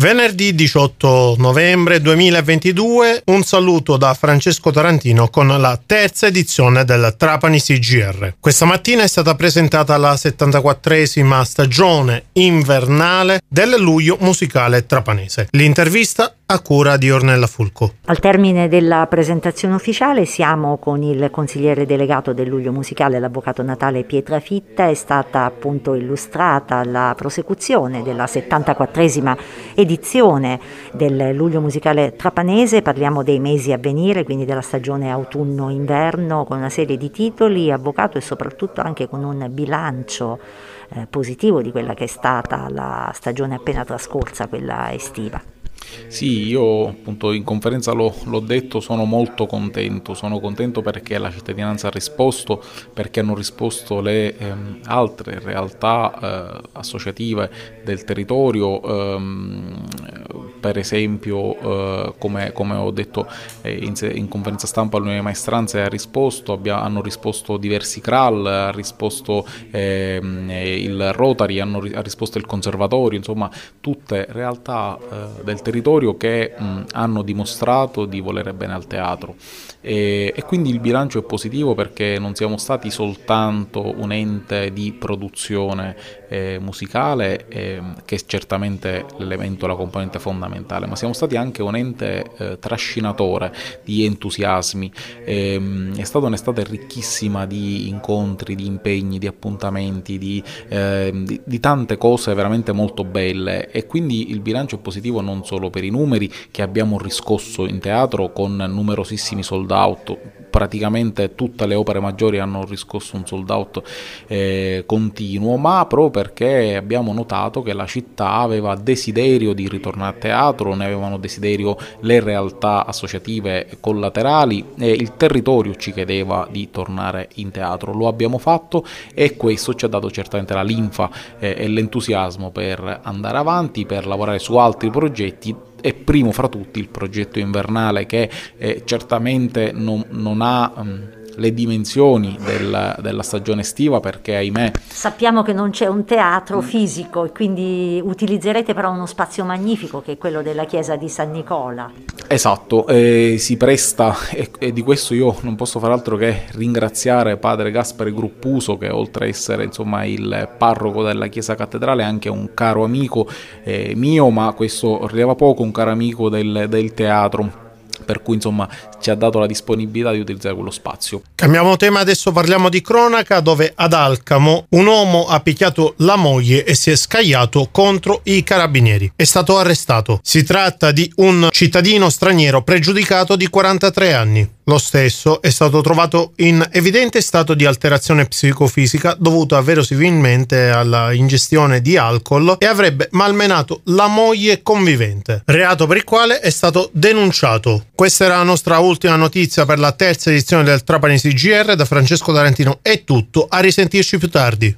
Venerdì 18 novembre 2022 un saluto da Francesco Tarantino con la terza edizione del Trapani CGR. Questa mattina è stata presentata la 74esima stagione invernale del luglio musicale trapanese. L'intervista a cura di Ornella Fulco. Al termine della presentazione ufficiale siamo con il consigliere delegato del Luglio Musicale, l'avvocato Natale Pietrafitta. È stata appunto illustrata la prosecuzione della 74esima edizione del Luglio Musicale Trapanese. Parliamo dei mesi a venire, quindi della stagione autunno-inverno, con una serie di titoli, avvocato e soprattutto anche con un bilancio eh, positivo di quella che è stata la stagione appena trascorsa, quella estiva. Sì, io appunto in conferenza l'ho, l'ho, detto, sono molto contento, sono contento perché la cittadinanza ha risposto, perché hanno risposto le ehm, altre realtà eh, associative del territorio, ehm, per esempio eh, come, come, ho detto eh, in, in, conferenza stampa l'Unione Maestranze ha risposto, abbia, hanno risposto diversi CRAL, ha risposto ehm, il Rotary, hanno, ha risposto il Conservatorio, insomma tutte realtà eh, del territorio che mh, hanno dimostrato di volere bene al teatro. E, e, quindi il bilancio è positivo perché non siamo stati soltanto un ente di produzione eh, musicale eh, che è certamente l'elemento, la componente fondamentale, ma siamo stati anche un ente eh, trascinatore di entusiasmi. Ehm, è stata un'estate ricchissima di incontri, di impegni, di appuntamenti, di, ehm, di, di tante cose veramente molto belle e quindi il bilancio è positivo non solo per i numeri che abbiamo riscosso in teatro con numerosissimi sold out praticamente tutte le opere maggiori hanno riscosso un sold out eh, continuo, ma proprio perché abbiamo notato che la città aveva desiderio di ritornare a teatro, ne avevano desiderio le realtà associative collaterali e il territorio ci chiedeva di tornare in teatro. Lo abbiamo fatto e questo ci ha dato certamente la linfa eh, e l'entusiasmo per andare avanti, per lavorare su altri progetti e primo fra tutti il progetto invernale che eh, certamente non, non ha um, le dimensioni del, della stagione estiva perché ahimè sappiamo che non c'è un teatro fisico e quindi utilizzerete però uno spazio magnifico che è quello della chiesa di San Nicola. Esatto eh, si presta e, e, di questo io non posso far altro che ringraziare padre Gaspare Gruppuso che oltre a essere insomma il parroco della chiesa cattedrale è anche un caro amico eh, mio ma questo rileva poco un caro amico del, del teatro per cui insomma ci ha dato la disponibilità di utilizzare quello spazio. Cambiamo tema, adesso parliamo di cronaca dove ad Alcamo un uomo ha picchiato la moglie e si è scagliato contro i carabinieri. È stato arrestato. Si tratta di un cittadino straniero pregiudicato di 43 anni. Lo stesso è stato trovato in evidente stato di alterazione psicofisica dovuta verosimilmente alla ingestione di alcol e avrebbe malmenato la moglie convivente, reato per il quale è stato denunciato. Questa era la nostra ultima notizia per la terza edizione del Trapani CGR. Da Francesco Tarantino è tutto, a risentirci più tardi.